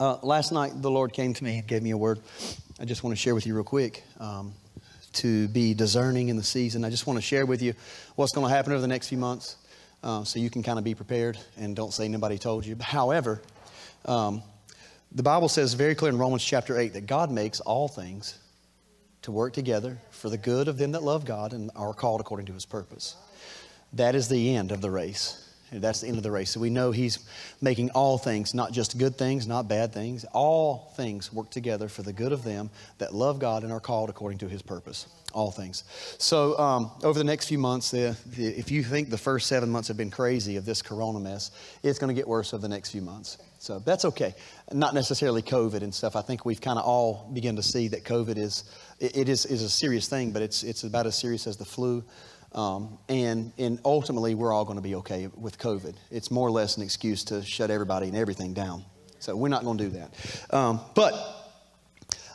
Uh, last night, the Lord came to me and gave me a word. I just want to share with you real quick. Um, to be discerning in the season. I just want to share with you what's going to happen over the next few months uh, so you can kind of be prepared and don't say nobody told you. However, um, the Bible says very clear in Romans chapter 8 that God makes all things to work together for the good of them that love God and are called according to his purpose. That is the end of the race. That's the end of the race. So we know He's making all things, not just good things, not bad things. All things work together for the good of them that love God and are called according to His purpose. All things. So um, over the next few months, the, the, if you think the first seven months have been crazy of this corona mess, it's going to get worse over the next few months. So that's okay. Not necessarily COVID and stuff. I think we've kind of all begun to see that COVID is, it, it is, is a serious thing, but it's, it's about as serious as the flu. Um, and, and ultimately, we're all going to be okay with COVID. It's more or less an excuse to shut everybody and everything down. So we're not going to do that. Um, but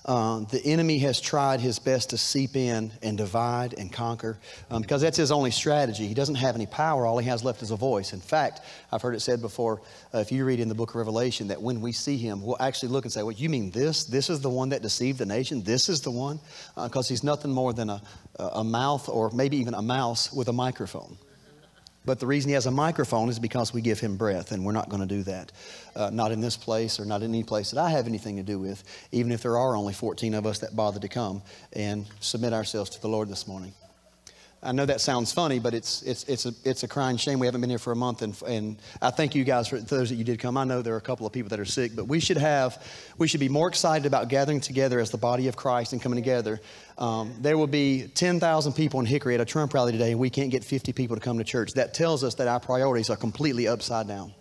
uh, the enemy has tried his best to seep in and divide and conquer um, because that's his only strategy. He doesn't have any power. All he has left is a voice. In fact, I've heard it said before uh, if you read in the book of Revelation that when we see him, we'll actually look and say, Well, you mean this? This is the one that deceived the nation? This is the one? Because uh, he's nothing more than a, a mouth or maybe even a mouse with a microphone. But the reason he has a microphone is because we give him breath, and we're not going to do that. Uh, not in this place or not in any place that I have anything to do with, even if there are only 14 of us that bother to come and submit ourselves to the Lord this morning. I know that sounds funny, but it's, it's, it's, a, it's a crying shame. We haven't been here for a month, and, and I thank you guys for those that you did come. I know there are a couple of people that are sick, but we should have, we should be more excited about gathering together as the body of Christ and coming together. Um, there will be 10,000 people in Hickory at a Trump rally today, and we can't get 50 people to come to church. That tells us that our priorities are completely upside down.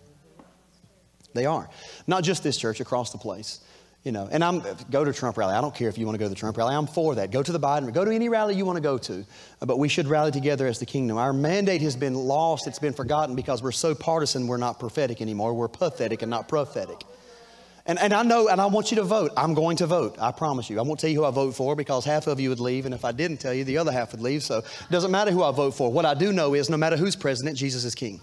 They are. Not just this church, across the place. You know, and I'm go to Trump rally. I don't care if you want to go to the Trump rally. I'm for that. Go to the Biden. Go to any rally you want to go to. But we should rally together as the kingdom. Our mandate has been lost. It's been forgotten because we're so partisan. We're not prophetic anymore. We're pathetic and not prophetic. And, and I know, and I want you to vote. I'm going to vote. I promise you. I won't tell you who I vote for because half of you would leave, and if I didn't tell you, the other half would leave. So it doesn't matter who I vote for. What I do know is no matter who's president, Jesus is king.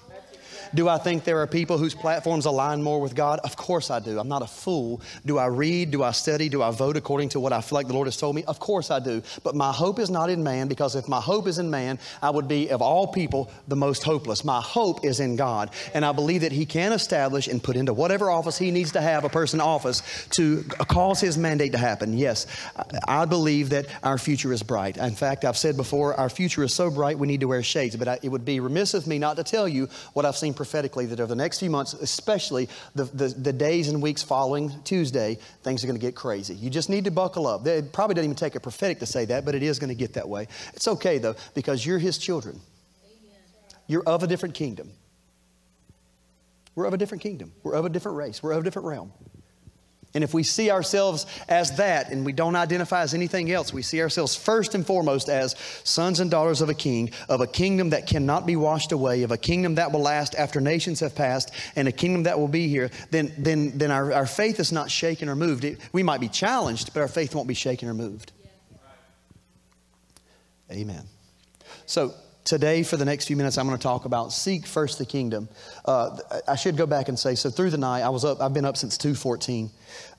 Do I think there are people whose platforms align more with God? Of course I do. I'm not a fool. Do I read? Do I study? Do I vote according to what I feel like the Lord has told me? Of course I do. But my hope is not in man because if my hope is in man, I would be, of all people, the most hopeless. My hope is in God. And I believe that He can establish and put into whatever office He needs to have a person office to cause His mandate to happen. Yes, I believe that our future is bright. In fact, I've said before, our future is so bright we need to wear shades. But it would be remiss of me not to tell you what I've seen prophetically that over the next few months, especially the, the, the days and weeks following Tuesday, things are going to get crazy. You just need to buckle up. It probably doesn't even take a prophetic to say that, but it is going to get that way. It's okay, though, because you're His children. You're of a different kingdom. We're of a different kingdom. We're of a different race. We're of a different realm. And if we see ourselves as that and we don't identify as anything else, we see ourselves first and foremost as sons and daughters of a king, of a kingdom that cannot be washed away, of a kingdom that will last after nations have passed, and a kingdom that will be here, then, then, then our, our faith is not shaken or moved. It, we might be challenged, but our faith won't be shaken or moved. Amen. So, Today, for the next few minutes, I'm going to talk about seek first the kingdom. Uh, I should go back and say, so through the night, I was up, I've been up since 2.14.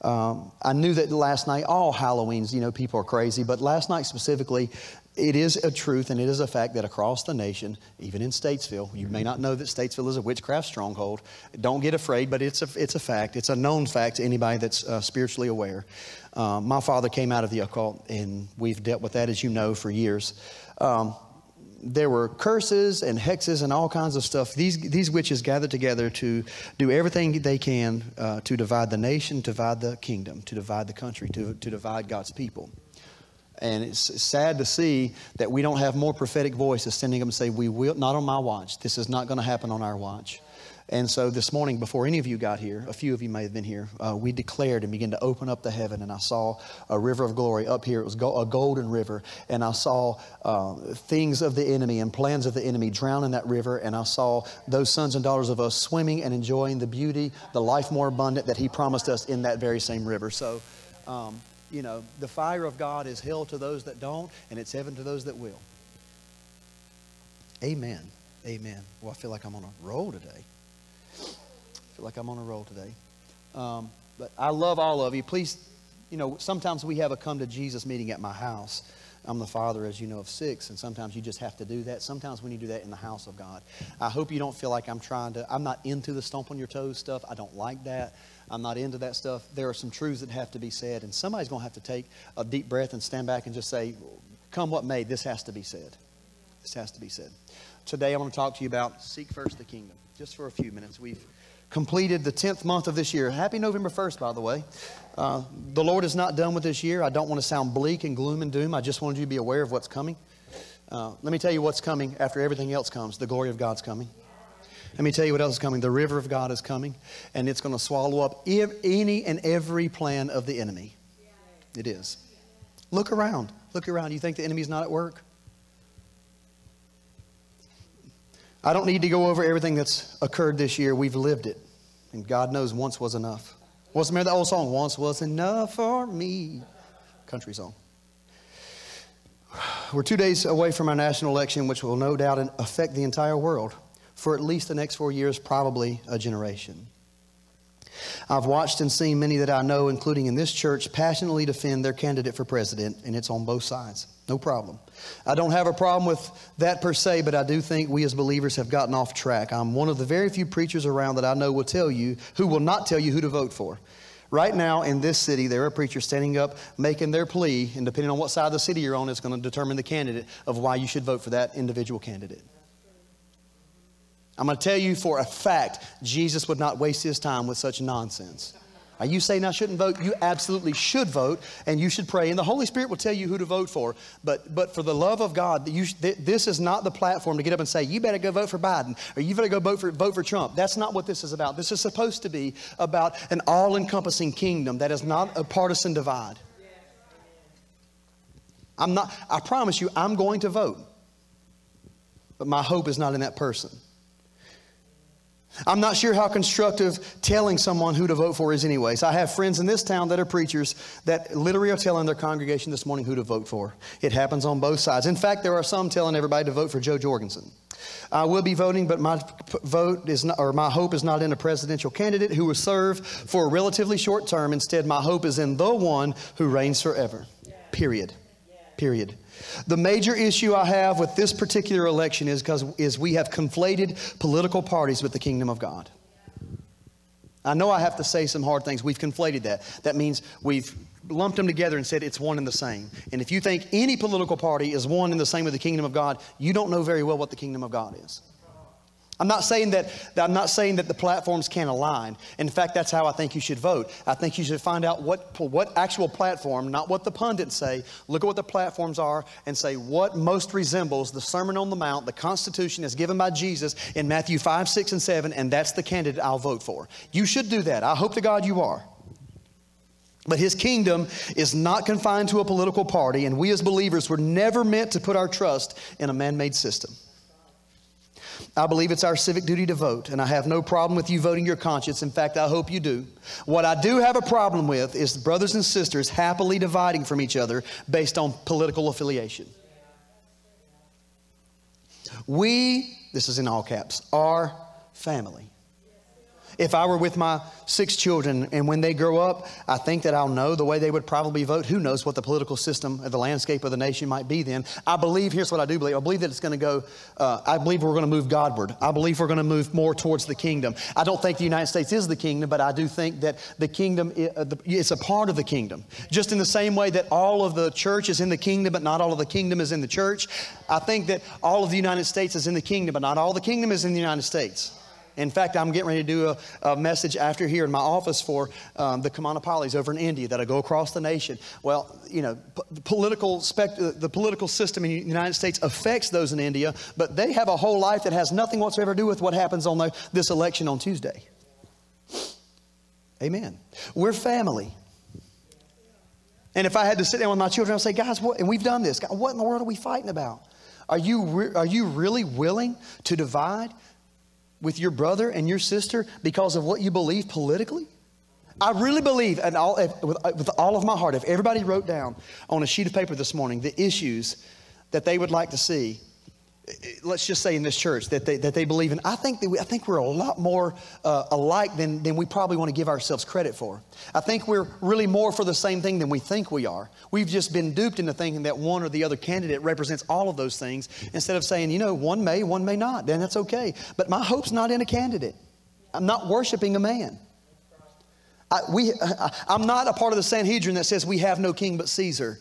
Um, I knew that last night, all Halloweens, you know, people are crazy, but last night specifically, it is a truth and it is a fact that across the nation, even in Statesville, you may not know that Statesville is a witchcraft stronghold. Don't get afraid, but it's a, it's a fact. It's a known fact to anybody that's uh, spiritually aware. Uh, my father came out of the occult, and we've dealt with that, as you know, for years. Um, there were curses and hexes and all kinds of stuff. These, these witches gathered together to do everything they can uh, to divide the nation, to divide the kingdom, to divide the country, to, to divide God's people. And it's sad to see that we don't have more prophetic voices standing up and say, We will, not on my watch. This is not going to happen on our watch. And so this morning, before any of you got here, a few of you may have been here, uh, we declared and began to open up the heaven. And I saw a river of glory up here. It was go- a golden river. And I saw uh, things of the enemy and plans of the enemy drown in that river. And I saw those sons and daughters of us swimming and enjoying the beauty, the life more abundant that He promised us in that very same river. So, um, you know, the fire of God is hell to those that don't, and it's heaven to those that will. Amen. Amen. Well, I feel like I'm on a roll today like I'm on a roll today. Um, But I love all of you. Please, you know, sometimes we have a come to Jesus meeting at my house. I'm the father, as you know, of six, and sometimes you just have to do that. Sometimes we need to do that in the house of God. I hope you don't feel like I'm trying to, I'm not into the stomp on your toes stuff. I don't like that. I'm not into that stuff. There are some truths that have to be said, and somebody's going to have to take a deep breath and stand back and just say, Come what may, this has to be said. This has to be said. Today, I want to talk to you about seek first the kingdom, just for a few minutes. We've completed the 10th month of this year. Happy November 1st, by the way. Uh, the Lord is not done with this year. I don't want to sound bleak and gloom and doom. I just wanted you to be aware of what's coming. Uh, let me tell you what's coming after everything else comes. The glory of God's coming. Let me tell you what else is coming. The river of God is coming, and it's going to swallow up any and every plan of the enemy. It is. Look around. Look around. You think the enemy's not at work? I don't need to go over everything that's occurred this year. We've lived it. And God knows once was enough. What's the that old song? Once was enough for me. Country song. We're two days away from our national election, which will no doubt affect the entire world for at least the next four years, probably a generation. I've watched and seen many that I know, including in this church, passionately defend their candidate for president, and it's on both sides. No problem. I don't have a problem with that per se, but I do think we as believers have gotten off track. I'm one of the very few preachers around that I know will tell you, who will not tell you who to vote for. Right now in this city, there are preachers standing up making their plea, and depending on what side of the city you're on, it's going to determine the candidate of why you should vote for that individual candidate. I'm going to tell you for a fact, Jesus would not waste his time with such nonsense. Are you saying I shouldn't vote? You absolutely should vote, and you should pray, and the Holy Spirit will tell you who to vote for. But, but for the love of God, you, this is not the platform to get up and say, you better go vote for Biden, or you better go vote for, vote for Trump. That's not what this is about. This is supposed to be about an all encompassing kingdom that is not a partisan divide. I'm not, I promise you, I'm going to vote. But my hope is not in that person. I'm not sure how constructive telling someone who to vote for is, anyways. I have friends in this town that are preachers that literally are telling their congregation this morning who to vote for. It happens on both sides. In fact, there are some telling everybody to vote for Jo Jorgensen. I will be voting, but my vote is not, or my hope is not in a presidential candidate who will serve for a relatively short term. Instead, my hope is in the one who reigns forever. Period. Period. The major issue I have with this particular election is because is we have conflated political parties with the kingdom of God. I know I have to say some hard things. We've conflated that. That means we've lumped them together and said it's one and the same. And if you think any political party is one and the same with the kingdom of God, you don't know very well what the kingdom of God is. I'm not saying that, I'm not saying that the platforms can't align. In fact, that's how I think you should vote. I think you should find out what, what actual platform, not what the pundits say. Look at what the platforms are and say what most resembles the Sermon on the Mount, the Constitution as given by Jesus in Matthew 5, 6, and 7, and that's the candidate I'll vote for. You should do that. I hope to God you are. But his kingdom is not confined to a political party, and we as believers were never meant to put our trust in a man made system. I believe it's our civic duty to vote, and I have no problem with you voting your conscience. In fact, I hope you do. What I do have a problem with is brothers and sisters happily dividing from each other based on political affiliation. We, this is in all caps, are family. If I were with my six children and when they grow up, I think that I'll know the way they would probably vote. Who knows what the political system, the landscape of the nation might be then. I believe, here's what I do believe I believe that it's going to go, uh, I believe we're going to move Godward. I believe we're going to move more towards the kingdom. I don't think the United States is the kingdom, but I do think that the kingdom, it's a part of the kingdom. Just in the same way that all of the church is in the kingdom, but not all of the kingdom is in the church. I think that all of the United States is in the kingdom, but not all the kingdom is in the United States. In fact, I'm getting ready to do a, a message after here in my office for um, the Kamanapalis over in India that'll go across the nation. Well, you know, the political, spect- the political system in the United States affects those in India, but they have a whole life that has nothing whatsoever to do with what happens on the, this election on Tuesday. Amen. We're family. And if I had to sit down with my children, I'd say, guys, what, and we've done this, God, what in the world are we fighting about? Are you, re- are you really willing to divide? With your brother and your sister because of what you believe politically? I really believe, and all, with, with all of my heart, if everybody wrote down on a sheet of paper this morning the issues that they would like to see let's just say in this church that they, that they believe in i think that we, i think we're a lot more uh, alike than, than we probably want to give ourselves credit for. I think we're really more for the same thing than we think we are. We've just been duped into thinking that one or the other candidate represents all of those things instead of saying you know one may one may not then that's okay. But my hope's not in a candidate. I'm not worshiping a man. I, we, I, i'm not a part of the sanhedrin that says we have no king but caesar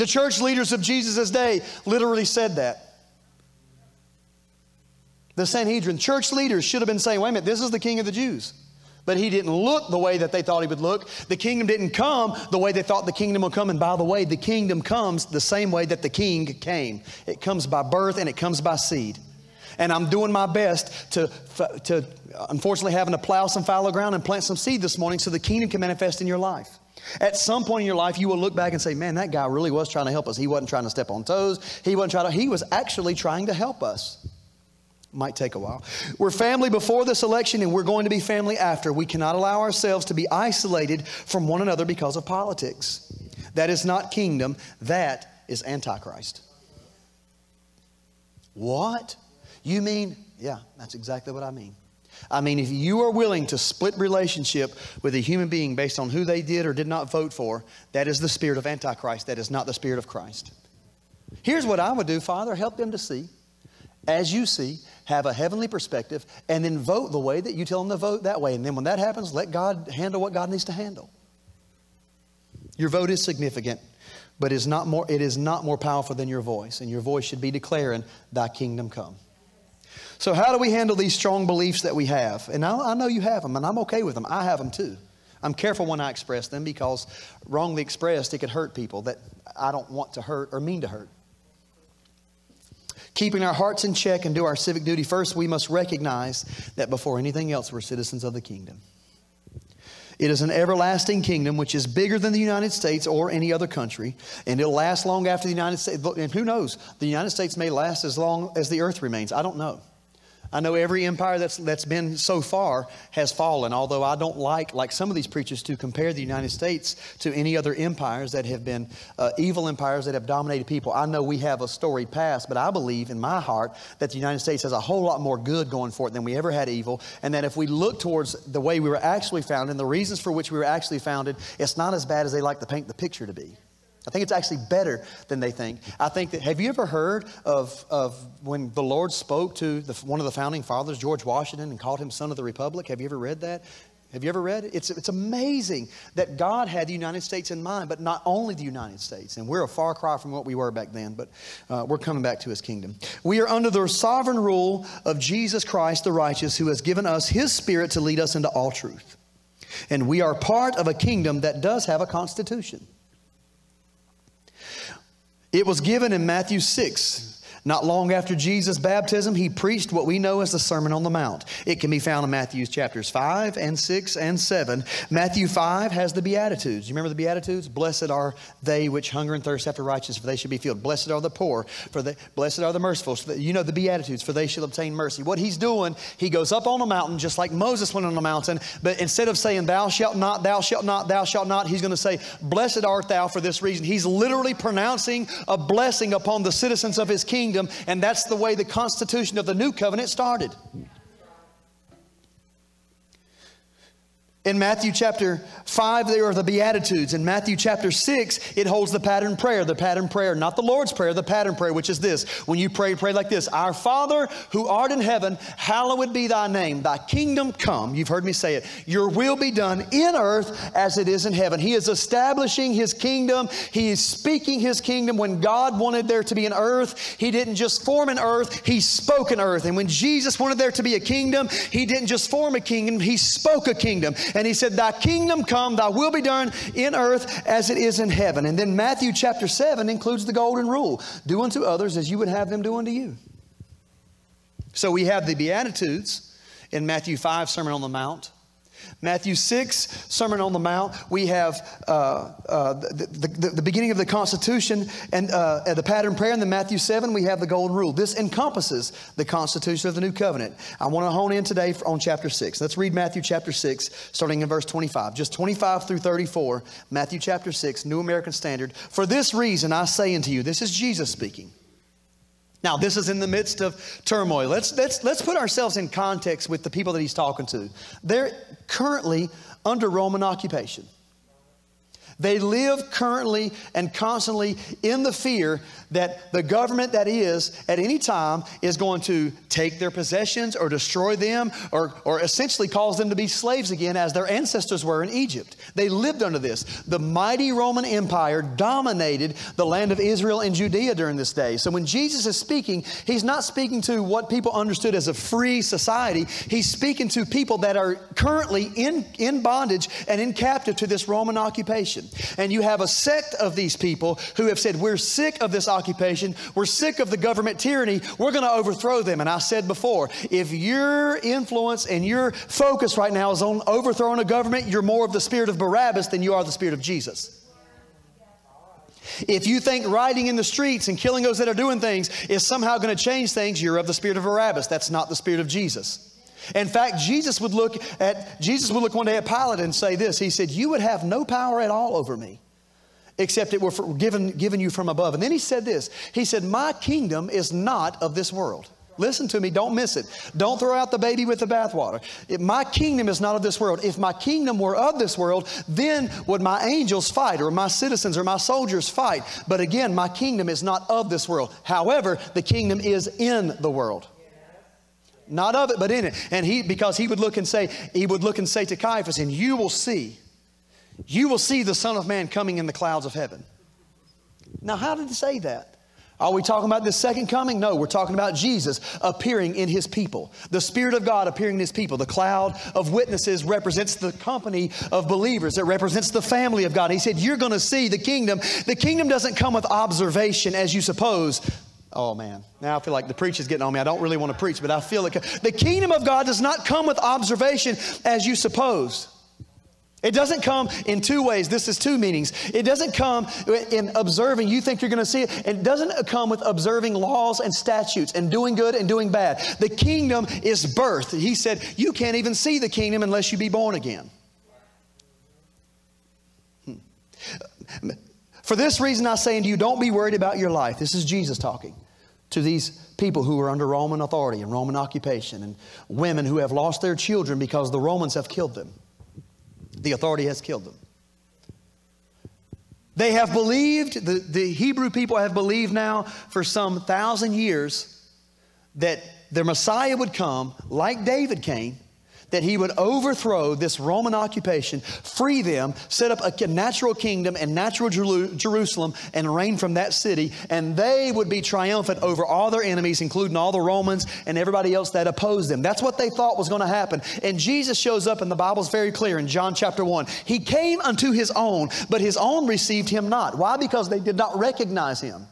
The church leaders of Jesus' day literally said that. The Sanhedrin, church leaders should have been saying, wait a minute, this is the king of the Jews. But he didn't look the way that they thought he would look. The kingdom didn't come the way they thought the kingdom would come. And by the way, the kingdom comes the same way that the king came it comes by birth and it comes by seed. And I'm doing my best to, to unfortunately, having to plow some fallow ground and plant some seed this morning so the kingdom can manifest in your life. At some point in your life, you will look back and say, man, that guy really was trying to help us. He wasn't trying to step on toes. He wasn't trying to, he was actually trying to help us. Might take a while. We're family before this election and we're going to be family after. We cannot allow ourselves to be isolated from one another because of politics. That is not kingdom, that is antichrist. What? You mean, yeah, that's exactly what I mean. I mean, if you are willing to split relationship with a human being based on who they did or did not vote for, that is the spirit of Antichrist. That is not the spirit of Christ. Here's what I would do, Father help them to see, as you see, have a heavenly perspective, and then vote the way that you tell them to vote that way. And then when that happens, let God handle what God needs to handle. Your vote is significant, but is not more, it is not more powerful than your voice, and your voice should be declaring, Thy kingdom come. So, how do we handle these strong beliefs that we have? And I, I know you have them, and I'm okay with them. I have them too. I'm careful when I express them because wrongly expressed, it could hurt people that I don't want to hurt or mean to hurt. Keeping our hearts in check and do our civic duty first, we must recognize that before anything else, we're citizens of the kingdom. It is an everlasting kingdom which is bigger than the United States or any other country, and it'll last long after the United States. And who knows? The United States may last as long as the earth remains. I don't know. I know every empire that's, that's been so far has fallen, although I don't like, like some of these preachers, to compare the United States to any other empires that have been uh, evil empires that have dominated people. I know we have a storied past, but I believe in my heart that the United States has a whole lot more good going for it than we ever had evil, and that if we look towards the way we were actually founded and the reasons for which we were actually founded, it's not as bad as they like to paint the picture to be. I think it's actually better than they think. I think that, have you ever heard of, of when the Lord spoke to the, one of the founding fathers, George Washington, and called him son of the republic? Have you ever read that? Have you ever read it? It's, it's amazing that God had the United States in mind, but not only the United States. And we're a far cry from what we were back then, but uh, we're coming back to his kingdom. We are under the sovereign rule of Jesus Christ the righteous, who has given us his spirit to lead us into all truth. And we are part of a kingdom that does have a constitution. It was given in Matthew 6. Not long after Jesus' baptism, he preached what we know as the Sermon on the Mount. It can be found in Matthew chapters 5 and 6 and 7. Matthew 5 has the Beatitudes. You remember the Beatitudes? Blessed are they which hunger and thirst after righteousness, for they shall be filled. Blessed are the poor, for they, blessed are the merciful. So you know the Beatitudes, for they shall obtain mercy. What he's doing, he goes up on a mountain, just like Moses went on a mountain, but instead of saying, Thou shalt not, thou shalt not, thou shalt not, he's going to say, Blessed art thou for this reason. He's literally pronouncing a blessing upon the citizens of his kingdom kingdom, and that's the way the constitution of the new covenant started. In Matthew chapter 5, there are the Beatitudes. In Matthew chapter 6, it holds the pattern prayer. The pattern prayer, not the Lord's Prayer, the pattern prayer, which is this. When you pray, pray like this Our Father who art in heaven, hallowed be thy name. Thy kingdom come. You've heard me say it. Your will be done in earth as it is in heaven. He is establishing his kingdom. He is speaking his kingdom. When God wanted there to be an earth, he didn't just form an earth, he spoke an earth. And when Jesus wanted there to be a kingdom, he didn't just form a kingdom, he spoke a kingdom. And he said, Thy kingdom come, thy will be done in earth as it is in heaven. And then Matthew chapter 7 includes the golden rule do unto others as you would have them do unto you. So we have the Beatitudes in Matthew 5, Sermon on the Mount. Matthew 6, Sermon on the Mount, we have uh, uh, the, the, the, beginning of the Constitution and uh, the pattern prayer. And then Matthew 7, we have the Golden Rule. This encompasses the Constitution of the New Covenant. I want to hone in today on chapter 6. Let's read Matthew chapter 6, starting in verse 25. Just 25 through 34, Matthew chapter 6, New American Standard. For this reason I say unto you, this is Jesus speaking. Now, this is in the midst of turmoil. Let's, let's, let's put ourselves in context with the people that he's talking to. They're currently under Roman occupation. They live currently and constantly in the fear that the government that is at any time is going to take their possessions or destroy them or, or essentially cause them to be slaves again as their ancestors were in Egypt. They lived under this. The mighty Roman Empire dominated the land of Israel and Judea during this day. So when Jesus is speaking, he's not speaking to what people understood as a free society. He's speaking to people that are currently in, in bondage and in captive to this Roman occupation. And you have a sect of these people who have said, We're sick of this occupation occupation. We're sick of the government tyranny. We're going to overthrow them. And I said before, if your influence and your focus right now is on overthrowing a government, you're more of the spirit of Barabbas than you are the spirit of Jesus. If you think rioting in the streets and killing those that are doing things is somehow going to change things, you're of the spirit of Barabbas. That's not the spirit of Jesus. In fact, Jesus would look at Jesus would look one day at Pilate and say this. He said, "You would have no power at all over me except it were given, given you from above. And then he said this He said, My kingdom is not of this world. Listen to me, don't miss it. Don't throw out the baby with the bathwater. my kingdom is not of this world. If my kingdom were of this world, then would my angels fight, or my citizens, or my soldiers fight. But again, my kingdom is not of this world. However, the kingdom is in the world. Not of it, but in it. And he, because he would look and say, he would look and say to Caiaphas, and you will see you will see the Son of Man coming in the clouds of heaven. Now, how did he say that? Are we talking about the second coming? No, we're talking about Jesus appearing in his people. The Spirit of God appearing in his people. The cloud of witnesses represents the company of believers, it represents the family of God. He said, You're going to see the kingdom. The kingdom doesn't come with observation as you suppose. Oh man, now I feel like the preach is getting on me. I don't really want to preach, but I feel like the kingdom of God does not come with observation as you suppose. It doesn't come in two ways. This is two meanings. It doesn't come in observing, you think you're going to see it. It doesn't come with observing laws and statutes and doing good and doing bad. The kingdom is birth. He said, You can't even see the kingdom unless you be born again. Hmm. For this reason, I say unto you, don't be worried about your life. This is Jesus talking to these people who are under Roman authority and Roman occupation and women who have lost their children because the Romans have killed them. The authority has killed them. They have believed, the, the Hebrew people have believed now for some thousand years that their Messiah would come like David came that he would overthrow this Roman occupation, free them, set up a natural kingdom and natural Jerusalem, and reign from that city. And they would be triumphant over all their enemies, including all the Romans and everybody else that opposed them. That's what they thought was going to happen. And Jesus shows up, and the Bible's very clear in John chapter 1. He came unto his own, but his own received him not. Why? Because they did not recognize him.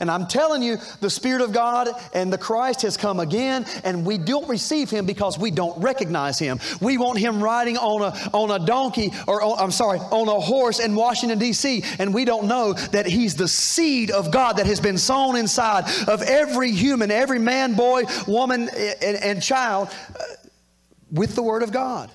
And I'm telling you, the Spirit of God and the Christ has come again, and we don't receive Him because we don't recognize Him. We want Him riding on a, on a donkey, or on, I'm sorry, on a horse in Washington, D.C., and we don't know that He's the seed of God that has been sown inside of every human, every man, boy, woman, and, and child uh, with the Word of God.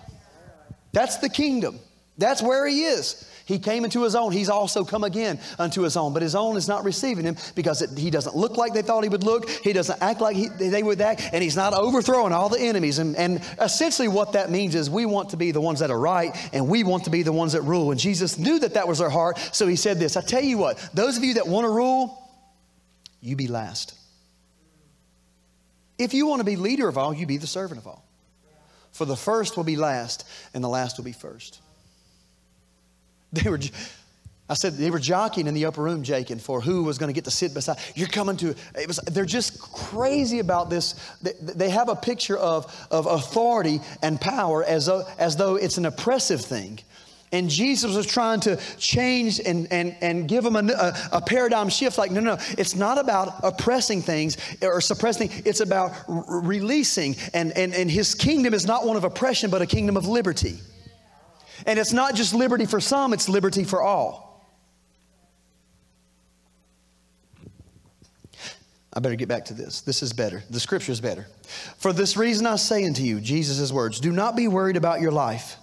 That's the kingdom. That's where He is. He came into his own. He's also come again unto his own. But his own is not receiving him because it, he doesn't look like they thought he would look. He doesn't act like he, they would act. And he's not overthrowing all the enemies. And, and essentially, what that means is we want to be the ones that are right and we want to be the ones that rule. And Jesus knew that that was their heart. So he said this I tell you what, those of you that want to rule, you be last. If you want to be leader of all, you be the servant of all. For the first will be last, and the last will be first. They were, I said, they were jockeying in the upper room, and for who was going to get to sit beside. You're coming to, it was, they're just crazy about this. They, they have a picture of, of authority and power as though, as though it's an oppressive thing. And Jesus was trying to change and, and, and give them a, a, a, paradigm shift like, no, no, it's not about oppressing things or suppressing, it's about releasing. And, and, and his kingdom is not one of oppression, but a kingdom of liberty. And it's not just liberty for some, it's liberty for all. I better get back to this. This is better. The scripture is better. For this reason I say unto you, Jesus' words, do not be worried about your life.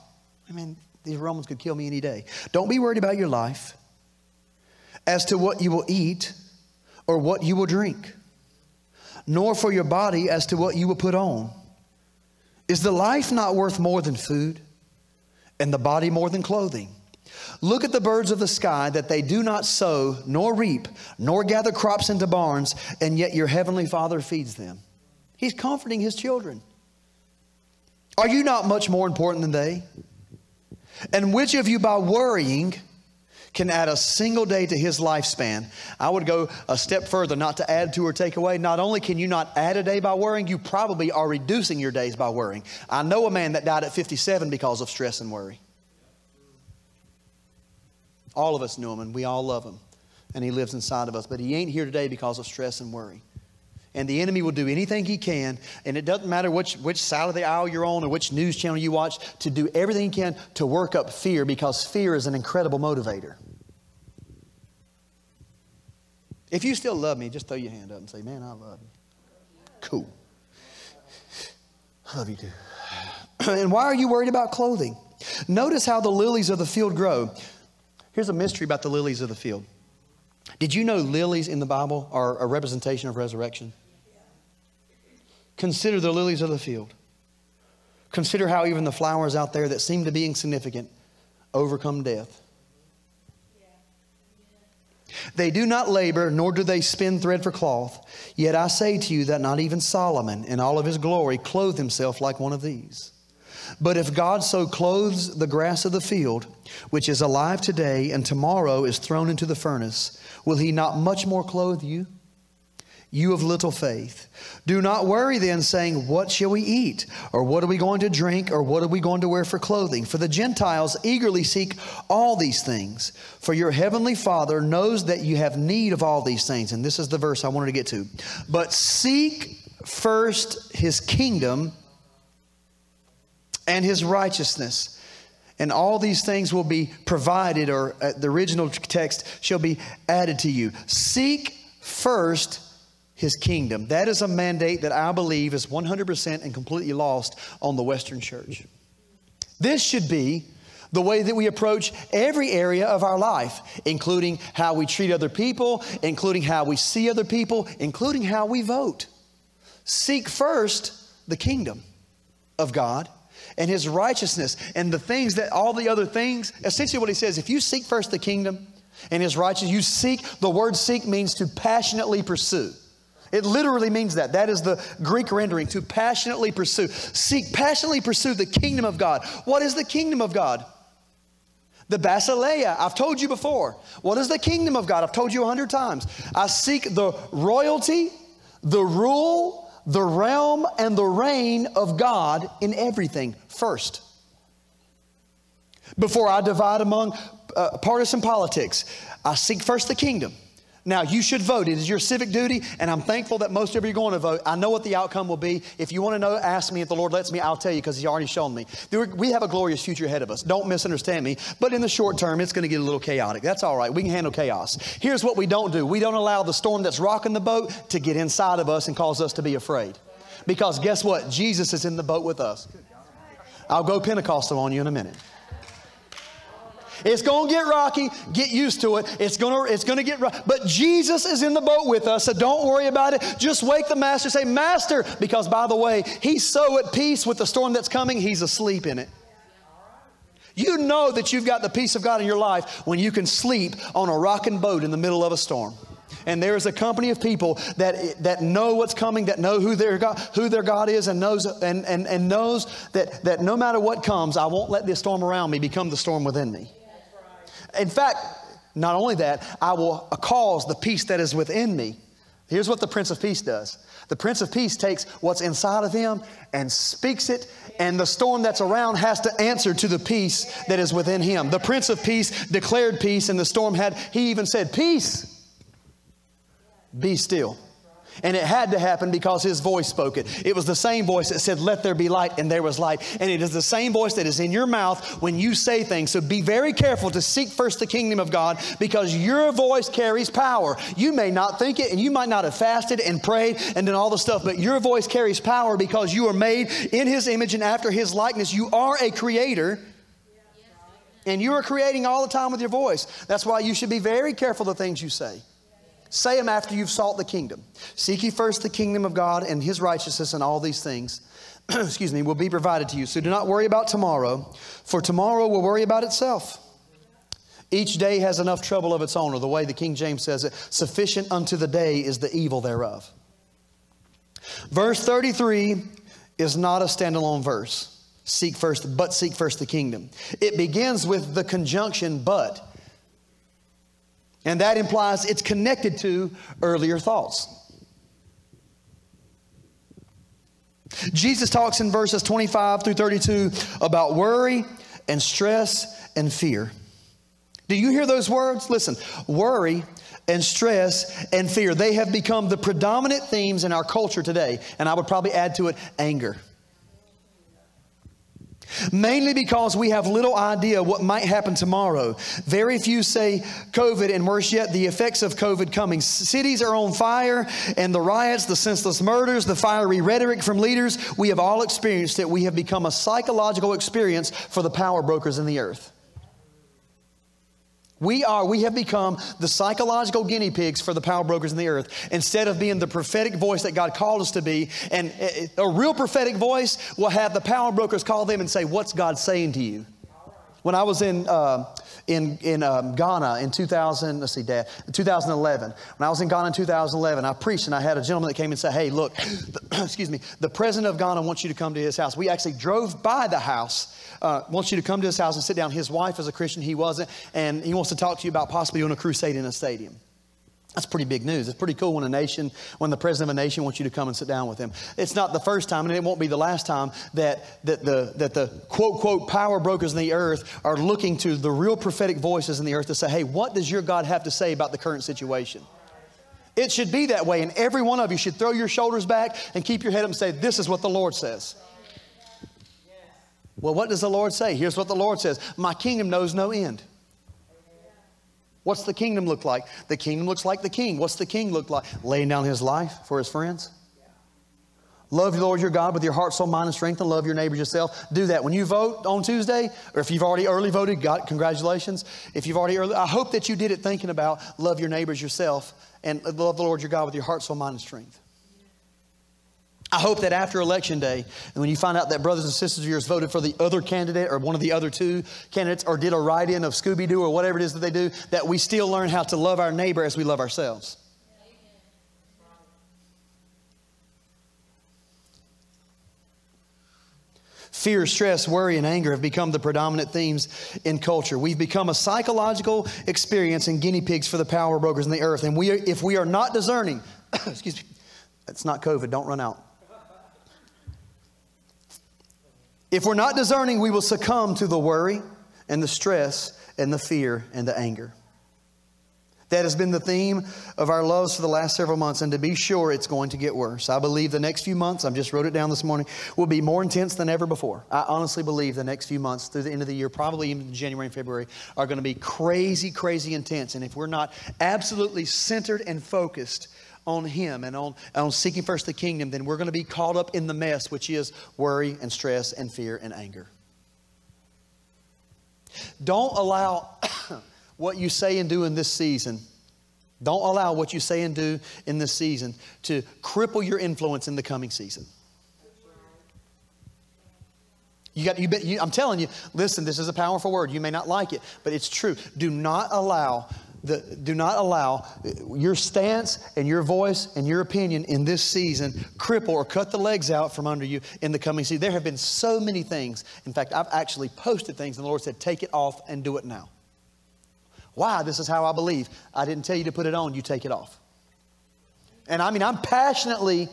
I mean, these Romans could kill me any day. Don't be worried about your life as to what you will eat or what you will drink, nor for your body as to what you will put on. Is the life not worth more than food, and the body more than clothing? Look at the birds of the sky that they do not sow, nor reap, nor gather crops into barns, and yet your heavenly Father feeds them. He's comforting his children. Are you not much more important than they? And which of you, by worrying, can add a single day to his lifespan? I would go a step further, not to add to or take away. Not only can you not add a day by worrying, you probably are reducing your days by worrying. I know a man that died at 57 because of stress and worry. All of us knew him, and we all love him, and he lives inside of us. But he ain't here today because of stress and worry. And the enemy will do anything he can, and it doesn't matter which, which side of the aisle you're on or which news channel you watch, to do everything he can to work up fear because fear is an incredible motivator. If you still love me, just throw your hand up and say, Man, I love you. Cool. I love you too. and why are you worried about clothing? Notice how the lilies of the field grow. Here's a mystery about the lilies of the field. Did you know lilies in the Bible are a representation of resurrection? Consider the lilies of the field. Consider how even the flowers out there that seem to be insignificant overcome death. They do not labor, nor do they spin thread for cloth. Yet I say to you that not even Solomon, in all of his glory, clothed himself like one of these. But if God so clothes the grass of the field, which is alive today and tomorrow is thrown into the furnace, will he not much more clothe you? You of little faith. Do not worry then, saying, What shall we eat? Or what are we going to drink? Or what are we going to wear for clothing? For the Gentiles eagerly seek all these things. For your heavenly Father knows that you have need of all these things. And this is the verse I wanted to get to. But seek first his kingdom and his righteousness. And all these things will be provided, or uh, the original text shall be added to you. Seek first his kingdom. That is a mandate that I believe is 100% and completely lost on the Western church. This should be the way that we approach every area of our life, including how we treat other people, including how we see other people, including how we vote. Seek first the kingdom of God and his righteousness and the things that all the other things, essentially what he says, if you seek first the kingdom and his righteousness, you seek, the word seek means to passionately pursue. It literally means that. That is the Greek rendering, to passionately pursue. Seek, passionately pursue the kingdom of God. What is the kingdom of God? The basileia, I've told you before. What is the kingdom of God? I've told you a hundred times. I seek the royalty, the rule, the realm and the reign of God in everything first. Before I divide among uh, partisan politics, I seek first the kingdom. Now, you should vote. It is your civic duty, and I'm thankful that most of you are going to vote. I know what the outcome will be. If you want to know, ask me. If the Lord lets me, I'll tell you because He's already shown me. We have a glorious future ahead of us. Don't misunderstand me. But in the short term, it's going to get a little chaotic. That's all right. We can handle chaos. Here's what we don't do we don't allow the storm that's rocking the boat to get inside of us and cause us to be afraid. Because guess what? Jesus is in the boat with us. I'll go Pentecostal on you in a minute. It's going to get rocky. Get used to it. It's going to it's going to get rocky. But Jesus is in the boat with us, so don't worry about it. Just wake the master. Say, "Master," because by the way, he's so at peace with the storm that's coming, he's asleep in it. You know that you've got the peace of God in your life when you can sleep on a rocking boat in the middle of a storm. And there is a company of people that, that know what's coming, that know who their God, who their God is, and knows, and, and, and knows that, that no matter what comes, I won't let this storm around me become the storm within me. In fact, not only that, I will cause the peace that is within me Here's what the Prince of Peace does the Prince of Peace takes what's inside of him and speaks it, and the storm that's around has to answer to the peace that is within him. The Prince of Peace declared peace, and the storm had, he even said, Peace, be still. And it had to happen because his voice spoke it. It was the same voice that said, Let there be light, and there was light. And it is the same voice that is in your mouth when you say things. So be very careful to seek first the kingdom of God because your voice carries power. You may not think it, and you might not have fasted and prayed and done all the stuff, but your voice carries power because you are made in his image and after his likeness. You are a creator. And you are creating all the time with your voice. That's why you should be very careful the things you say. Say them after you've sought the kingdom. Seek ye first the kingdom of God and his righteousness, and all these things, excuse me, will be provided to you. So do not worry about tomorrow, for tomorrow will worry about itself. Each day has enough trouble of its own, or the way the King James says it, sufficient unto the day is the evil thereof. Verse 33 is not a standalone verse. Seek first, but seek first the kingdom. It begins with the conjunction but. And that implies it's connected to earlier thoughts. Jesus talks in verses 25 through 32 about worry and stress and fear. Do you hear those words? Listen, worry and stress and fear, they have become the predominant themes in our culture today. And I would probably add to it anger. Mainly because we have little idea what might happen tomorrow. Very few say COVID, and worse yet, the effects of COVID coming. Cities are on fire, and the riots, the senseless murders, the fiery rhetoric from leaders, we have all experienced it. We have become a psychological experience for the power brokers in the earth. We are, we have become the psychological guinea pigs for the power brokers in the earth instead of being the prophetic voice that God called us to be. And a real prophetic voice will have the power brokers call them and say, What's God saying to you? When I was in, uh, in, in um, Ghana in 2000, let's see, Dad, 2011. When I was in Ghana in 2011, I preached and I had a gentleman that came and said, Hey, look, excuse me, the president of Ghana wants you to come to his house. We actually drove by the house uh, wants you to come to his house and sit down. His wife is a Christian, he wasn't, and he wants to talk to you about possibly doing a crusade in a stadium. That's pretty big news. It's pretty cool when a nation, when the president of a nation wants you to come and sit down with him. It's not the first time, and it won't be the last time that, that, the, that the quote, quote, power brokers in the earth are looking to the real prophetic voices in the earth to say, hey, what does your God have to say about the current situation? It should be that way, and every one of you should throw your shoulders back and keep your head up and say, This is what the Lord says. Well, what does the Lord say? Here's what the Lord says My kingdom knows no end. What's the kingdom look like? The kingdom looks like the king. What's the king look like? Laying down his life for his friends. Love the Lord your God with your heart, soul, mind, and strength, and love your neighbor yourself. Do that. When you vote on Tuesday, or if you've already early voted, God, congratulations. If you've already early, I hope that you did it thinking about love your neighbors yourself and love the Lord your God with your heart, soul, mind, and strength. I hope that after election day, and when you find out that brothers and sisters of yours voted for the other candidate or one of the other two candidates or did a write in of Scooby Doo or whatever it is that they do, that we still learn how to love our neighbor as we love ourselves. Fear, stress, worry, and anger have become the predominant themes in culture. We've become a psychological experience and guinea pigs for the power brokers in the earth. And we are, if we are not discerning, excuse me, it's not COVID, don't run out. If we're not discerning, we will succumb to the worry and the stress and the fear and the anger. That has been the theme of our loves for the last several months, and to be sure, it's going to get worse. I believe the next few months, I just wrote it down this morning, will be more intense than ever before. I honestly believe the next few months through the end of the year, probably even January and February, are going to be crazy, crazy intense. And if we're not absolutely centered and focused on Him and on, on seeking first the kingdom, then we're going to be caught up in the mess, which is worry and stress and fear and anger. Don't allow what you say and do in this season. Don't allow what you say and do in this season to cripple your influence in the coming season. You got, you, I'm telling you, listen, this is a powerful word. You may not like it, but it's true. Do not allow the, do not allow your stance and your voice and your opinion in this season cripple or cut the legs out from under you in the coming season. There have been so many things. In fact, I've actually posted things, and the Lord said, Take it off and do it now. Why? This is how I believe. I didn't tell you to put it on, you take it off. And I mean, I'm passionately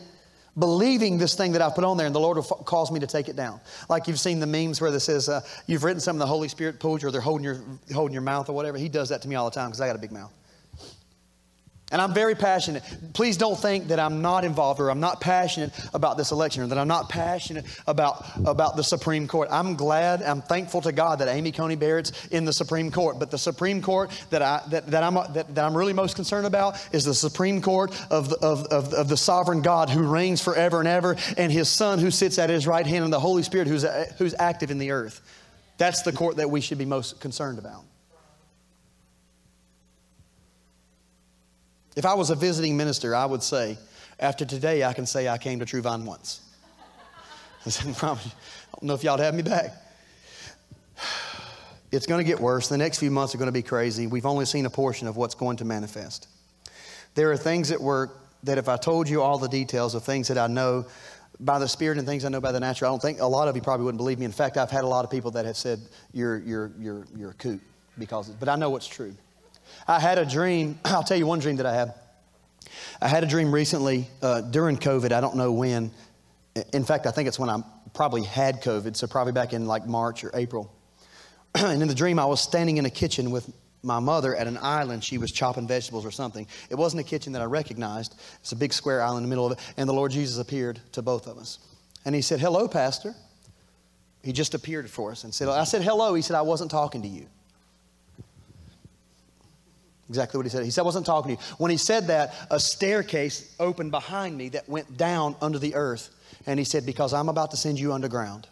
believing this thing that I've put on there, and the Lord will cause me to take it down. Like you've seen the memes where it says, uh, You've written something, the Holy Spirit pulled you, or they're holding your, holding your mouth or whatever. He does that to me all the time because I got a big mouth. And I'm very passionate. Please don't think that I'm not involved or I'm not passionate about this election or that I'm not passionate about, about the Supreme Court. I'm glad, I'm thankful to God that Amy Coney Barrett's in the Supreme Court. But the Supreme Court that, I, that, that, I'm, that, that I'm really most concerned about is the Supreme Court of the, of, of, of the sovereign God who reigns forever and ever and his Son who sits at his right hand and the Holy Spirit who's, who's active in the earth. That's the court that we should be most concerned about. If I was a visiting minister, I would say, after today, I can say I came to True Vine once. I said, I don't know if y'all would have me back. It's going to get worse. The next few months are going to be crazy. We've only seen a portion of what's going to manifest. There are things at work that if I told you all the details of things that I know by the Spirit and things I know by the natural, I don't think a lot of you probably wouldn't believe me. In fact, I've had a lot of people that have said, you're, you're, you're, you're a kook because, but I know what's true. I had a dream. I'll tell you one dream that I had. I had a dream recently uh, during COVID. I don't know when. In fact, I think it's when I probably had COVID, so probably back in like March or April. and in the dream, I was standing in a kitchen with my mother at an island. She was chopping vegetables or something. It wasn't a kitchen that I recognized. It's a big square island in the middle of it. And the Lord Jesus appeared to both of us. And he said, Hello, Pastor. He just appeared for us and said, I said, Hello. He said, I wasn't talking to you. Exactly what he said. He said, I wasn't talking to you. When he said that, a staircase opened behind me that went down under the earth. And he said, Because I'm about to send you underground.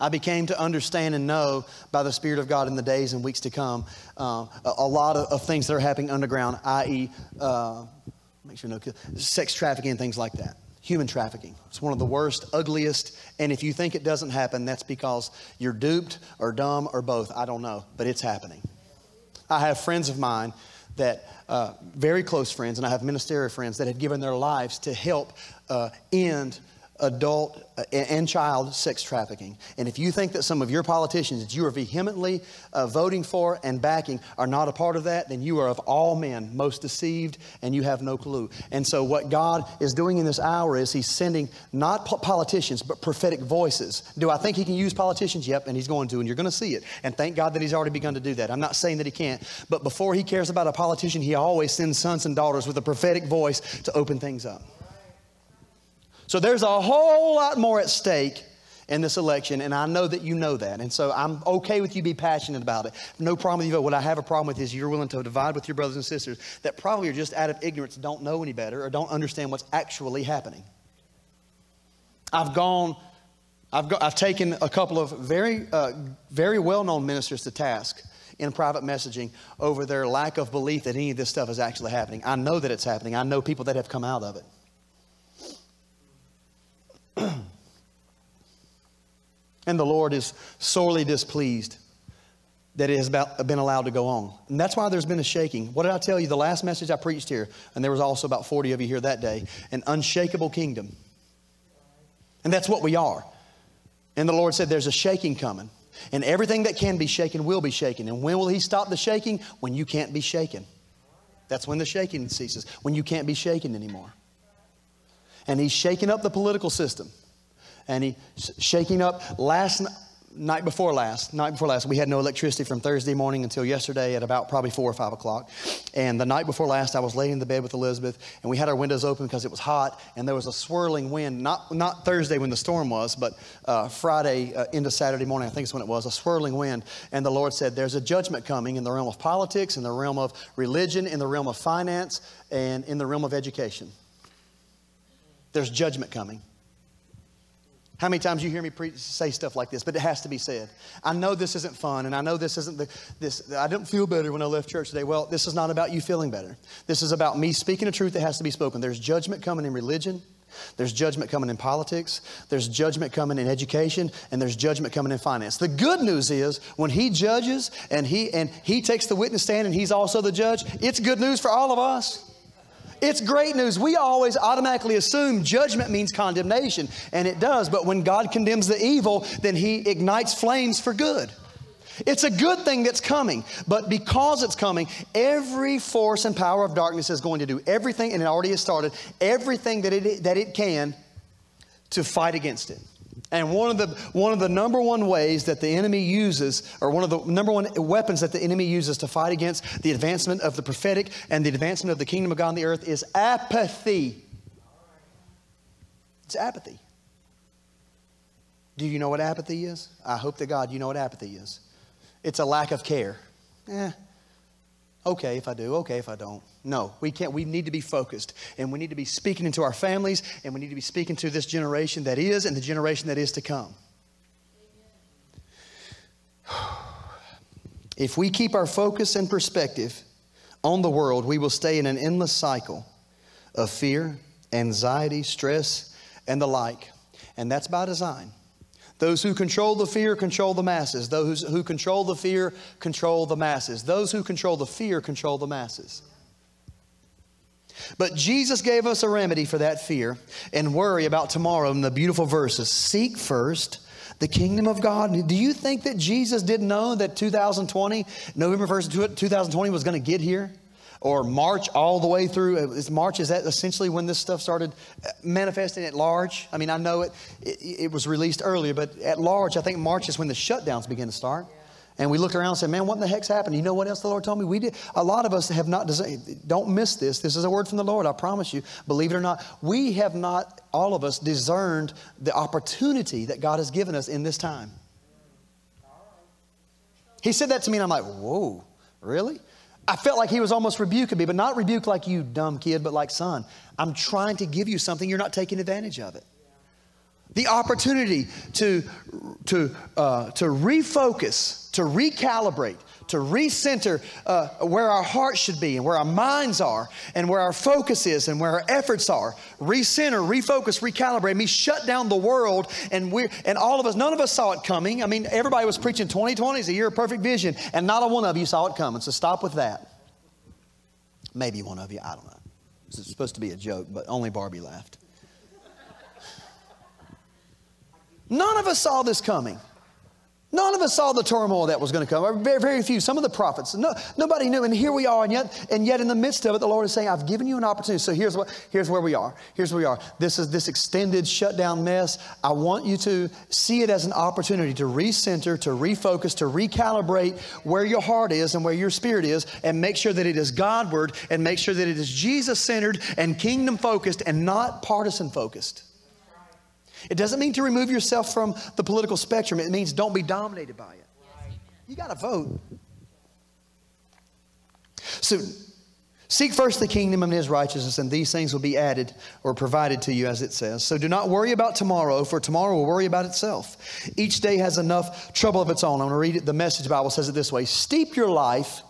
I became to understand and know by the Spirit of God in the days and weeks to come uh, a, a, lot of, of, things that are happening underground, i.e., uh, make sure no sex trafficking and things like that. Human trafficking. It's one of the worst, ugliest, and if you think it doesn't happen, that's because you're duped or dumb or both. I don't know, but it's happening. I have friends of mine that, uh, very close friends, and I have ministerial friends that have given their lives to help uh, end adult uh, and child sex trafficking. And if you think that some of your politicians that you are vehemently uh, voting for and backing are not a part of that, then you are of all men most deceived and you have no clue. And so, what God is doing in this hour is He's sending not politicians, but prophetic voices. Do I think He can use politicians? Yep, and He's going to, and you're going to see it. And thank God that He's already begun to do that. I'm not saying that He can't, but before He cares about a politician, He always sends sons and daughters with a prophetic voice to open things up. So there's a whole lot more at stake in this election, and I know that you know that. And so I'm okay with you be passionate about it. No problem with you. What I have a problem with is you're willing to divide with your brothers and sisters that probably are just out of ignorance, don't know any better, or don't understand what's actually happening. I've gone, I've, got, I've taken a couple of very, uh, very well known ministers to task in private messaging over their lack of belief that any of this stuff is actually happening. I know that it's happening. I know people that have come out of it. and the Lord is sorely displeased that it has been allowed to go on. And that's why there's been a shaking. What did I tell you? The last message I preached here, and there was also about 40 of you here that day, an unshakable kingdom. And that's what we are. And the Lord said, There's a shaking coming. And everything that can be shaken will be shaken. And when will He stop the shaking? When you can't be shaken. That's when the shaking ceases, when you can't be shaken anymore and he's shaking up the political system. And he's shaking up last night before last, night before last, we had no electricity from Thursday morning until yesterday at about probably four or five o'clock. And the night before last, I was laying in the bed with Elizabeth, and we had our windows open because it was hot, and there was a swirling wind. Not not Thursday when the storm was, but uh, Friday uh, into Saturday morning, I think is when it was, a swirling wind. And the Lord said, "There's a judgment coming in the realm of politics, in the realm of religion, in the realm of finance, and in the realm of education." There's judgment coming. How many times you hear me say stuff like this, but it has to be said. I know this isn't fun, and I know this isn't the, this, I didn't feel better when I left church today. Well, this is not about you feeling better. This is about me speaking a truth that has to be spoken. There's judgment coming in religion. There's judgment coming in politics. There's judgment coming in education, and there's judgment coming in finance. The good news is when he judges and he, and he takes the witness stand and he's also the judge, it's good news for all of us. It's great news. We always automatically assume judgment means condemnation, and it does. But when God condemns the evil, then He ignites flames for good. It's a good thing that's coming, but because it's coming, every force and power of darkness is going to do everything, and it already has started, everything that it, that it can to fight against it. And one of, the, one of the number one ways that the enemy uses, or one of the number one weapons that the enemy uses to fight against the advancement of the prophetic and the advancement of the kingdom of God on the earth is apathy. It's apathy. Do you know what apathy is? I hope to God you know what apathy is. It's a lack of care. Eh, okay if I do, okay if I don't. No, we can't. We need to be focused and we need to be speaking into our families and we need to be speaking to this generation that is and the generation that is to come. If we keep our focus and perspective on the world, we will stay in an endless cycle of fear, anxiety, stress, and the like. And that's by design. Those who control the fear control the masses. Those who control the fear control the masses. Those who control the fear control the masses. But Jesus gave us a remedy for that fear and worry about tomorrow in the beautiful verses. Seek first the kingdom of God. Do you think that Jesus didn't know that 2020, November 1st, 2020 was going to get here? Or March all the way through. Uh, is March, is that essentially when this stuff started uh, manifesting at large? I mean, I know it, it, it, was released earlier, but at large, I think March is when the shutdowns begin to start. And we looked around and said, man, what in the heck's happened? You know what else the Lord told me? We did. A lot of us have not, don't miss this. This is a word from the Lord, I promise you. Believe it or not, we have not, all of us, discerned the opportunity that God has given us in this time. He said that to me, and I'm like, whoa, really? I felt like he was almost rebuking me, but not rebuke like you, dumb kid, but like, son, I'm trying to give you something, you're not taking advantage of it. The opportunity to, to, uh, to refocus, to recalibrate, to recenter uh, where our hearts should be and where our minds are and where our focus is and where our efforts are. Recenter, refocus, recalibrate. Me shut down the world and we and all of us, none of us saw it coming. I mean, everybody was preaching 2020 is a year of perfect vision, and not a one of you saw it coming. So stop with that. Maybe one of you, I don't know. It's supposed to be a joke, but only Barbie laughed. None of us saw this coming. None of us saw the turmoil that was going to come. Very, very few. Some of the prophets. No, nobody knew. And here we are. And yet, and yet in the midst of it, the Lord is saying, I've given you an opportunity. So here's what here's where we are. Here's where we are. This is this extended shutdown mess. I want you to see it as an opportunity to recenter, to refocus, to recalibrate where your heart is and where your spirit is, and make sure that it is Godward and make sure that it is Jesus centered and kingdom focused and not partisan focused. It doesn't mean to remove yourself from the political spectrum, it means don't be dominated by it. You got to vote. So, seek first the kingdom and his righteousness, and these things will be added or provided to you, as it says. So, do not worry about tomorrow, for tomorrow will worry about itself. Each day has enough trouble of its own. I'm going to read it. The message Bible says it this way Steep your life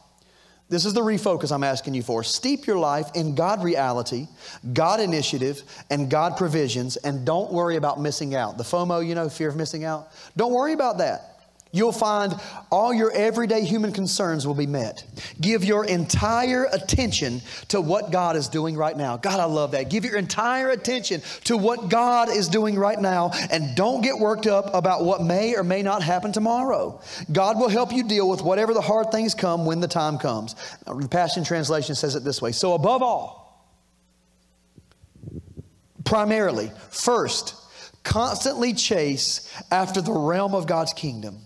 this is the refocus I'm asking you for. Steep your life in God reality, God initiative, and God provisions, and don't worry about missing out. The FOMO, you know, fear of missing out. Don't worry about that. You'll find all your everyday human concerns will be met. Give your entire attention to what God is doing right now. God, I love that. Give your entire attention to what God is doing right now and don't get worked up about what may or may not happen tomorrow. God will help you deal with whatever the hard things come when the time comes. The Passion Translation says it this way So, above all, primarily, first, constantly chase after the realm of God's kingdom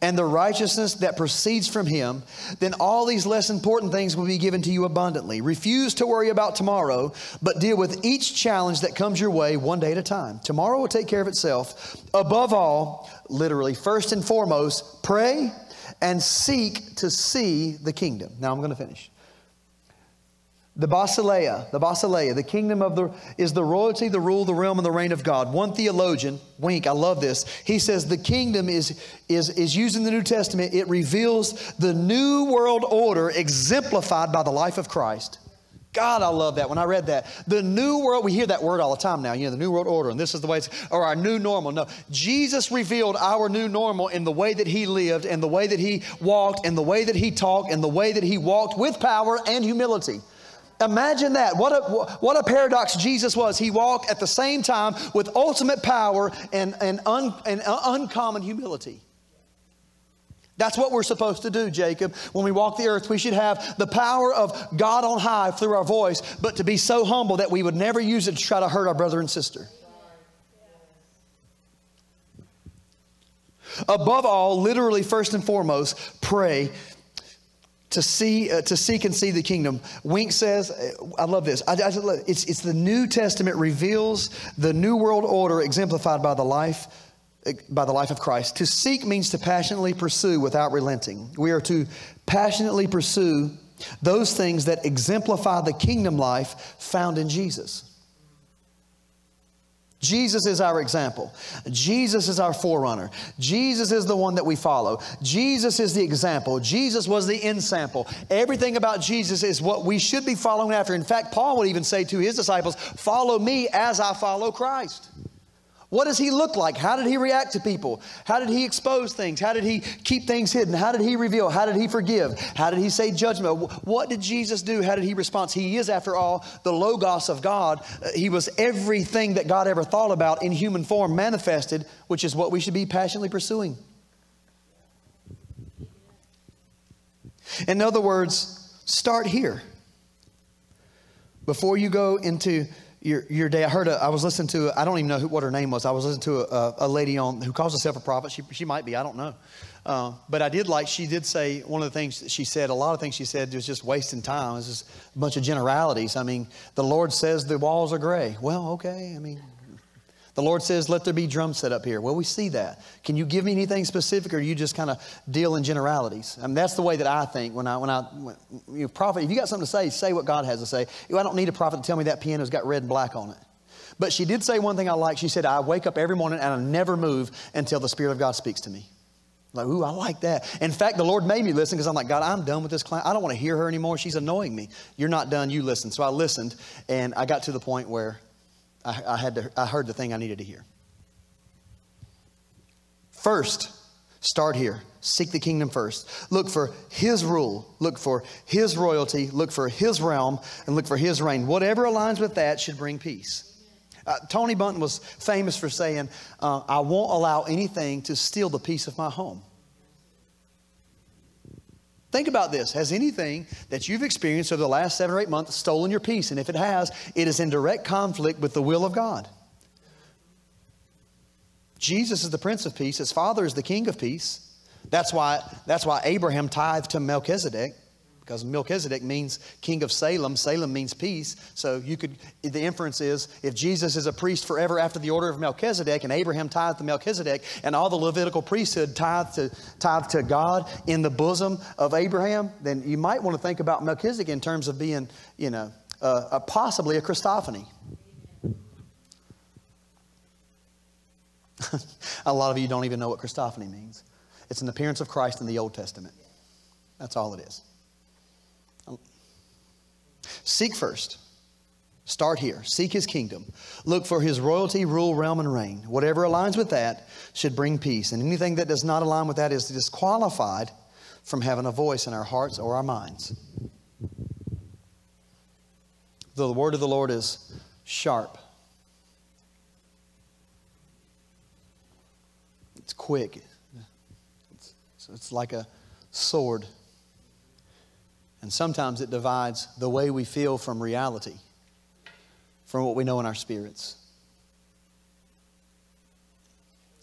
and the righteousness that proceeds from him, then all these less important things will be given to you abundantly. Refuse to worry about tomorrow, but deal with each challenge that comes your way one day at a time. Tomorrow will take care of itself. Above all, literally, first and foremost, pray and seek to see the kingdom. Now I'm going to finish. The Basileia, the Basileia, the kingdom of the is the royalty, the rule, the realm, and the reign of God. One theologian, Wink, I love this. He says the kingdom is is is used in the New Testament. It reveals the new world order exemplified by the life of Christ. God, I love that when I read that. The new world, we hear that word all the time now, you know, the new world order, and this is the way it's, or our new normal. No, Jesus revealed our new normal in the way that he lived, and the way that he walked, and the way that he talked, and the way that he walked with power and humility. Imagine that. What a, what a paradox Jesus was. He walked at the same time with ultimate power and, and, un, and uncommon humility. That's what we're supposed to do, Jacob. When we walk the earth, we should have the power of God on high through our voice, but to be so humble that we would never use it to try to hurt our brother and sister. Above all, literally, first and foremost, pray to see uh, to seek and see the kingdom. Wink says i love this. I, I, it's, it's the new testament reveals the new world order exemplified by the life by the life of christ. To seek means to passionately pursue without relenting. We are to passionately pursue those things that exemplify the kingdom life found in jesus Jesus is our example. Jesus is our forerunner. Jesus is the one that we follow. Jesus is the example. Jesus was the ensample. Everything about Jesus is what we should be following after. In fact, Paul would even say to his disciples, Follow me as I follow Christ. What does he look like? How did he react to people? How did he expose things? How did he keep things hidden? How did he reveal? How did he forgive? How did he say judgment? What did Jesus do? How did he respond? He is, after all, the Logos of God. Uh, he was everything that God ever thought about in human form manifested, which is what we should be passionately pursuing. In other words, start here. Before you go into your, your day. I heard, a, I was listening to, I don't even know who, what her name was. I was listening to a, a lady on who calls herself a prophet. She, she might be, I don't know. Uh, but I did like, she did say, one of the things she said, a lot of things she said was just wasting time. It was just a bunch of generalities. I mean, the Lord says the walls are gray. Well, okay. I mean, the Lord says, let there be drums set up here. Well, we see that. Can you give me anything specific or you just kind of deal in generalities? I mean, that's the way that I think when I, when I, when, you prophet, if you got something to say, say what God has to say. I don't need a prophet to tell me that piano's got red and black on it. But she did say one thing I like. She said, I wake up every morning and I never move until the Spirit of God speaks to me. Like, ooh, I like that. In fact, the Lord made me listen because I'm like, God, I'm done with this client. I don't want to hear her anymore. She's annoying me. You're not done. You listen. So I listened, and I got to the point where I, I, had to, I heard the thing I needed to hear. First, start here. Seek the kingdom first. Look for His rule. Look for His royalty. Look for His realm. And look for His reign. Whatever aligns with that should bring peace. Uh, Tony Bunton was famous for saying, uh, I won't allow anything to steal the peace of my home. Think about this. Has anything that you've experienced over the last seven or eight months stolen your peace? And if it has, it is in direct conflict with the will of God. Jesus is the Prince of Peace. His Father is the King of Peace. That's why, that's why Abraham tithed to Melchizedek because Melchizedek means king of Salem. Salem means peace. So you could, the inference is if Jesus is a priest forever after the order of Melchizedek and Abraham tithed to Melchizedek and all the Levitical priesthood tithed to, tithed to God in the bosom of Abraham, then you might want to think about Melchizedek in terms of being, you know, uh, uh, possibly a Christophany. a lot of you don't even know what Christophany means. It's an appearance of Christ in the Old Testament. That's all it is. Seek first. Start here. Seek his kingdom. Look for his royalty, rule, realm, and reign. Whatever aligns with that should bring peace. And anything that does not align with that is disqualified from having a voice in our hearts or our minds. The word of the Lord is sharp. It's quick. It's, it's like a sword. And sometimes it divides the way we feel from reality, from what we know in our spirits.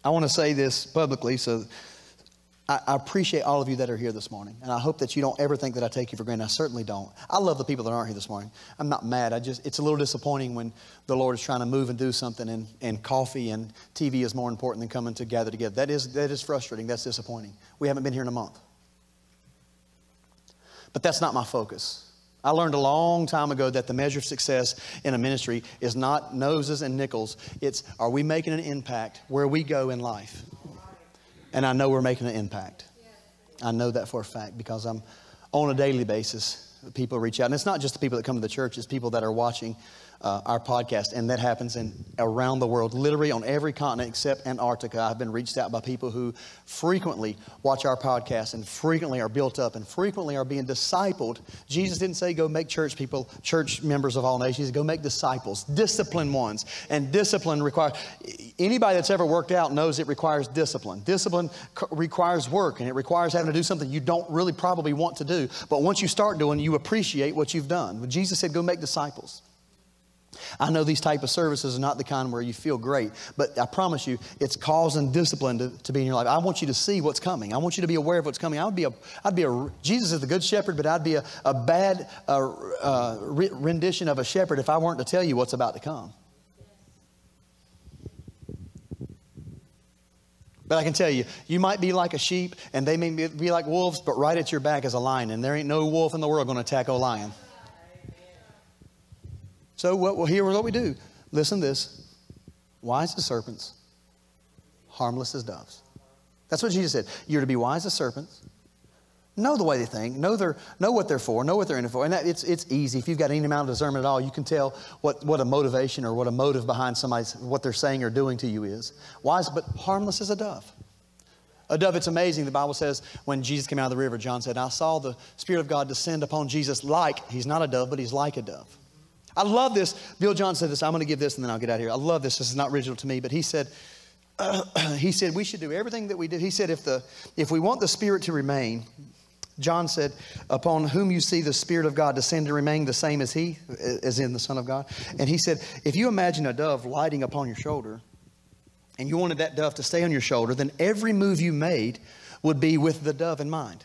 I want to say this publicly, so I, appreciate all of you that are here this morning. And I hope that you don't ever think that I take you for granted. I certainly don't. I love the people that aren't here this morning. I'm not mad. I just, it's a little disappointing when the Lord is trying to move and do something and, and coffee and TV is more important than coming to gather together. That is, that is frustrating. That's disappointing. We haven't been here in a month. But that's not my focus. I learned a long time ago that the measure of success in a ministry is not noses and nickels. It's are we making an impact where we go in life? And I know we're making an impact. I know that for a fact because I'm on a daily basis. People reach out. And it's not just the people that come to the church, it's people that are watching uh, our podcast, and that happens in around the world, literally on every continent except Antarctica. I've been reached out by people who frequently watch our podcast and frequently are built up and frequently are being discipled. Jesus didn't say go make church people, church members of all nations. Go make disciples, disciplined ones, and discipline requires. Anybody that's ever worked out knows it requires discipline. Discipline requires work, and it requires having to do something you don't really probably want to do. But once you start doing, you appreciate what you've done. Jesus said go make disciples. I know these type of services are not the kind where you feel great, but I promise you, it's cause and discipline to, to be in your life. I want you to see what's coming. I want you to be aware of what's coming. I would be a, I'd be a, Jesus is the good shepherd, but I'd be a, a bad uh, uh, rendition of a shepherd if I weren't to tell you what's about to come. But I can tell you, you might be like a sheep and they may be like wolves, but right at your back is a lion, and there ain't no wolf in the world going to attack a lion. So what, well, here is what we do. Listen to this. Wise as serpents, harmless as doves. That's what Jesus said. You're to be wise as serpents. Know the way they think. Know, their, know what they're for. Know what they're in it for. And that, it's, it's easy. If you've got any amount of discernment at all, you can tell what, what a motivation or what a motive behind somebody's, what they're saying or doing to you is. Wise, but harmless as a dove. A dove, it's amazing. The Bible says when Jesus came out of the river, John said, I saw the Spirit of God descend upon Jesus like, he's not a dove, but he's like a dove. I love this. Bill Johnson said this. I'm going to give this and then I'll get out of here. I love this. This is not original to me, but he said, uh, he said we should do everything that we do. He said if the if we want the Spirit to remain, John said, upon whom you see the Spirit of God descend and remain the same as He, as in the Son of God. And he said, if you imagine a dove lighting upon your shoulder, and you wanted that dove to stay on your shoulder, then every move you made would be with the dove in mind.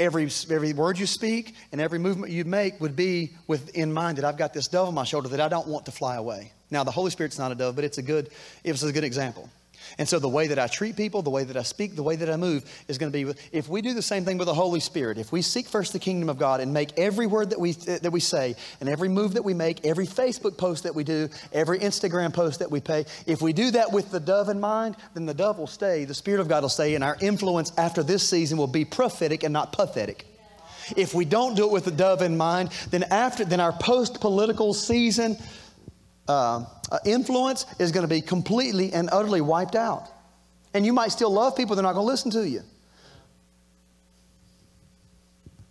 Every, every word you speak and every movement you make would be with in mind that I've got this dove on my shoulder that I don't want to fly away. Now, the Holy Spirit's not a dove, but it's a good, it's a good example. And so the way that I treat people, the way that I speak, the way that I move is going to be, if we do the same thing with the Holy Spirit, if we seek first the kingdom of God and make every word that we, that we say and every move that we make, every Facebook post that we do, every Instagram post that we pay, if we do that with the dove in mind, then the dove will stay, the Spirit of God will stay, and our influence after this season will be prophetic and not pathetic. If we don't do it with the dove in mind, then after, then our post-political season, uh, uh, influence is going to be completely and utterly wiped out. And you might still love people, they're not going to listen to you.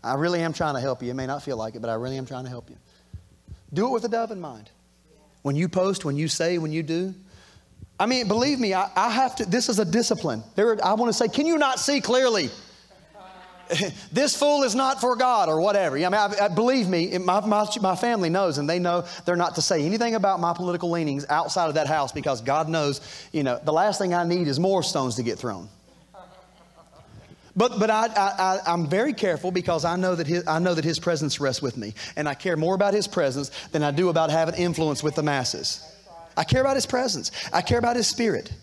I really am trying to help you. It may not feel like it, but I really am trying to help you. Do it with a dove in mind. When you post, when you say, when you do. I mean, believe me, I, I have to, this is a discipline. There, I want to say, can you not see clearly? this fool is not for God or whatever. I mean, I, I, believe me, my, my, my family knows, and they know they're not to say anything about my political leanings outside of that house because God knows, you know, the last thing I need is more stones to get thrown. But, but I, I, I'm very careful because I know, that his, I know that His presence rests with me. And I care more about His presence than I do about having influence with the masses. I care about His presence, I care about His Spirit.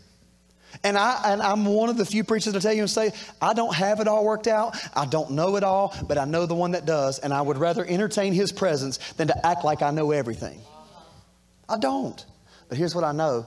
And, I, and I'm one of the few preachers to tell you and say, I don't have it all worked out. I don't know it all, but I know the one that does. And I would rather entertain his presence than to act like I know everything. I don't. But here's what I know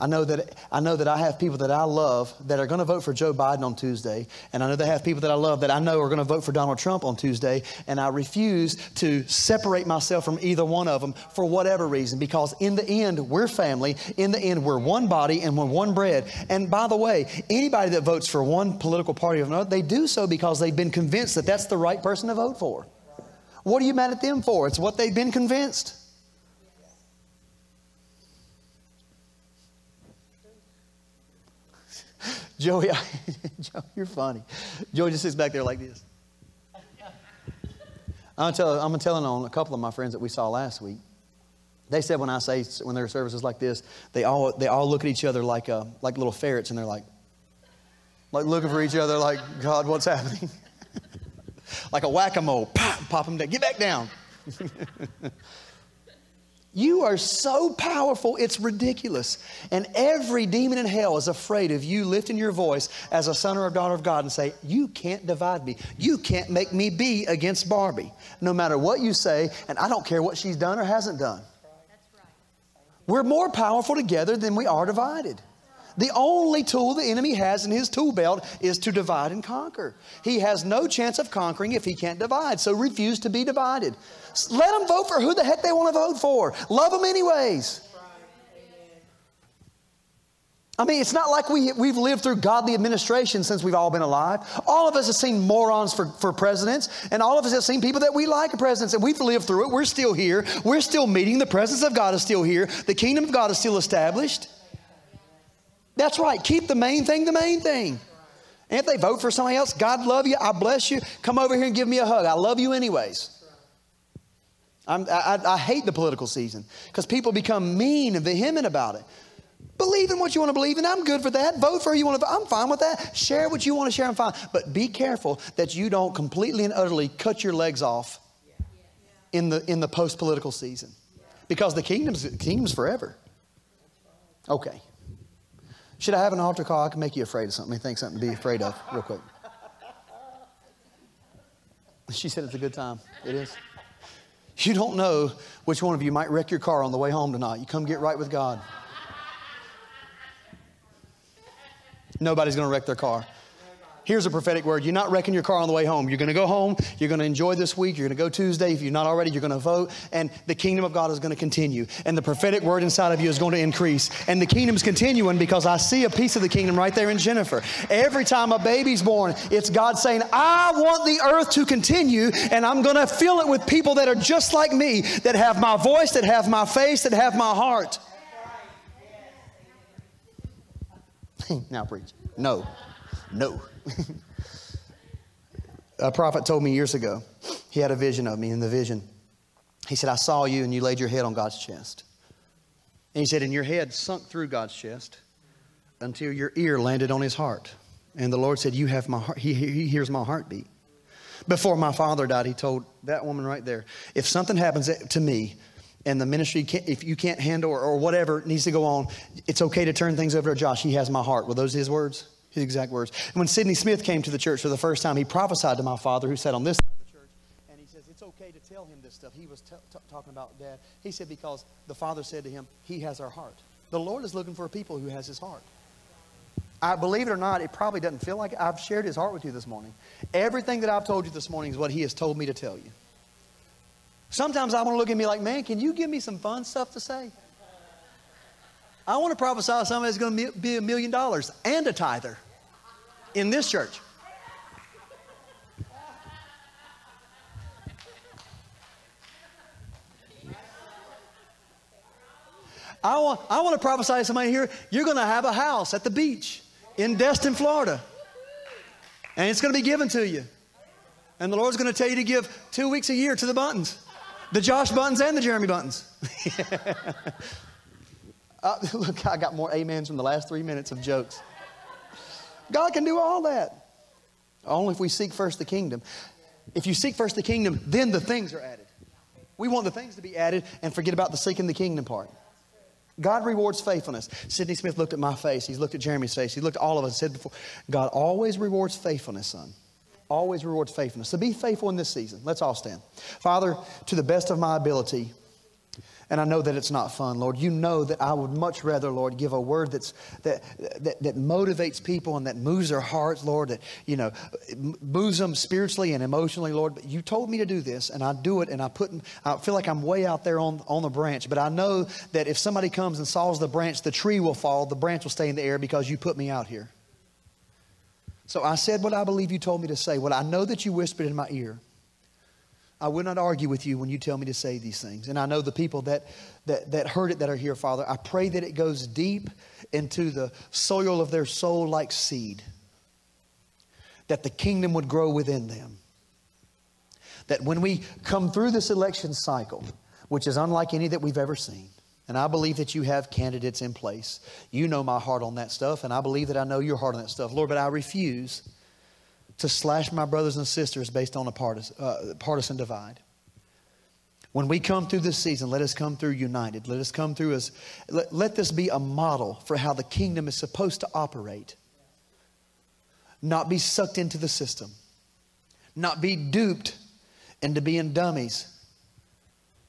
I know that I know that I have people that I love that are going to vote for Joe Biden on Tuesday, and I know they have people that I love that I know are going to vote for Donald Trump on Tuesday, and I refuse to separate myself from either one of them for whatever reason because in the end we're family, in the end we're one body and we're one bread. And by the way, anybody that votes for one political party or another, they do so because they've been convinced that that's the right person to vote for. What are you mad at them for? It's what they've been convinced. Joey, I, Joey, you're funny. Joey just sits back there like this. I'm, tell, telling on a couple of my friends that we saw last week. They said when I say when there are services like this, they all they all look at each other like uh, like little ferrets, and they're like like looking for each other, like God, what's happening? like a whack a mole, pop, pop them down, get back down. You are so powerful, it's ridiculous. And every demon in hell is afraid of you lifting your voice as a son or a daughter of God and say, You can't divide me. You can't make me be against Barbie. No matter what you say, and I don't care what she's done or hasn't done. We're more powerful together than we are divided. The only tool the enemy has in his tool belt is to divide and conquer. He has no chance of conquering if he can't divide, so refuse to be divided. Let them vote for who the heck they want to vote for. Love them anyways. I mean, it's not like we, we've lived through godly administration since we've all been alive. All of us have seen morons for, for presidents, and all of us have seen people that we like presidents, and we've lived through it. We're still here. We're still meeting. The presence of God is still here. The kingdom of God is still established. That's right. Keep the main thing the main thing. And if they vote for somebody else, God love you. I bless you. Come over here and give me a hug. I love you anyways. I, I hate the political season because people become mean and vehement about it. Believe in what you want to believe in. I'm good for that. Vote for who you want to. I'm fine with that. Share what you want to share. I'm fine. But be careful that you don't completely and utterly cut your legs off in the in the post political season, because the kingdom's kingdom's forever. Okay. Should I have an altar call? I can make you afraid of something. I think something to be afraid of, real quick. She said it's a good time. It is. You don't know which one of you might wreck your car on the way home tonight. You come get right with God. Nobody's going to wreck their car. Here's a prophetic word. You're not wrecking your car on the way home. You're going to go home. You're going to enjoy this week. You're going to go Tuesday. If you're not already, you're going to vote. And the kingdom of God is going to continue. And the prophetic word inside of you is going to increase. And the kingdom's continuing because I see a piece of the kingdom right there in Jennifer. Every time a baby's born, it's God saying, I want the earth to continue. And I'm going to fill it with people that are just like me, that have my voice, that have my face, that have my heart. now preach. No. No. a prophet told me years ago, he had a vision of me. In the vision, he said, I saw you and you laid your head on God's chest. And he said, and your head sunk through God's chest until your ear landed on his heart. And the Lord said, You have my heart. He, he hears my heartbeat. Before my father died, he told that woman right there, if something happens to me, and the ministry, if you can't handle or, or whatever needs to go on, it's okay to turn things over to Josh. He has my heart. Were those his words? His exact words. And when Sidney Smith came to the church for the first time, he prophesied to my father who sat on this side of the church. And he says, It's okay to tell him this stuff. He was t- t- talking about dad. He said, Because the father said to him, He has our heart. The Lord is looking for people who has his heart. I believe it or not, it probably doesn't feel like it. I've shared his heart with you this morning. Everything that I've told you this morning is what he has told me to tell you. Sometimes I want to look at me like, man, can you give me some fun stuff to say? I want to prophesy somebody that's going to be a million dollars and a tither in this church. I want, I want to prophesy to somebody here, you're going to have a house at the beach in Destin, Florida. And it's going to be given to you. And the Lord's going to tell you to give two weeks a year to the Buttons the Josh Buttons and the Jeremy Buttons. uh, look, I got more amens from the last three minutes of jokes. God can do all that. Only if we seek first the kingdom. If you seek first the kingdom, then the things are added. We want the things to be added and forget about the seeking the kingdom part. God rewards faithfulness. Sidney Smith looked at my face. He's looked at Jeremy's face. He looked at all of us and said before, God always rewards faithfulness, son always rewards faithfulness. So be faithful in this season. Let's all stand. Father, to the best of my ability, and I know that it's not fun, Lord. You know that I would much rather, Lord, give a word that's, that, that, that motivates people and that moves their hearts, Lord, that, you know, moves them spiritually and emotionally, Lord. But you told me to do this, and I do it, and I put, I feel like I'm way out there on, on the branch. But I know that if somebody comes and saws the branch, the tree will fall, the branch will stay in the air because you put me out here. So I said what I believe you told me to say, what I know that you whispered in my ear. I will not argue with you when you tell me to say these things. And I know the people that, that, that heard it that are here, Father. I pray that it goes deep into the soil of their soul like seed, that the kingdom would grow within them. That when we come through this election cycle, which is unlike any that we've ever seen, and I believe that you have candidates in place. You know my heart on that stuff, and I believe that I know your heart on that stuff. Lord, but I refuse to slash my brothers and sisters based on a partisan, uh, partisan divide. When we come through this season, let us come through united. Let us come through as, let, let this be a model for how the kingdom is supposed to operate. Not be sucked into the system, not be duped into being dummies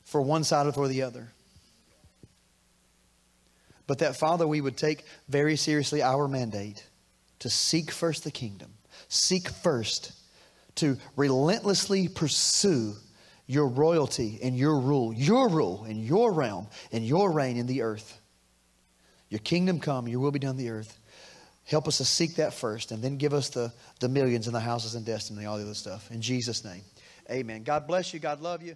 for one side or for the other but that, Father, we would take very seriously our mandate to seek first the kingdom, seek first to relentlessly pursue your royalty and your rule, your rule and your realm and your reign in the earth. Your kingdom come, your will be done in the earth. Help us to seek that first and then give us the, the millions and the houses and Destin, all the other stuff. In Jesus' name, amen. God bless you. God love you.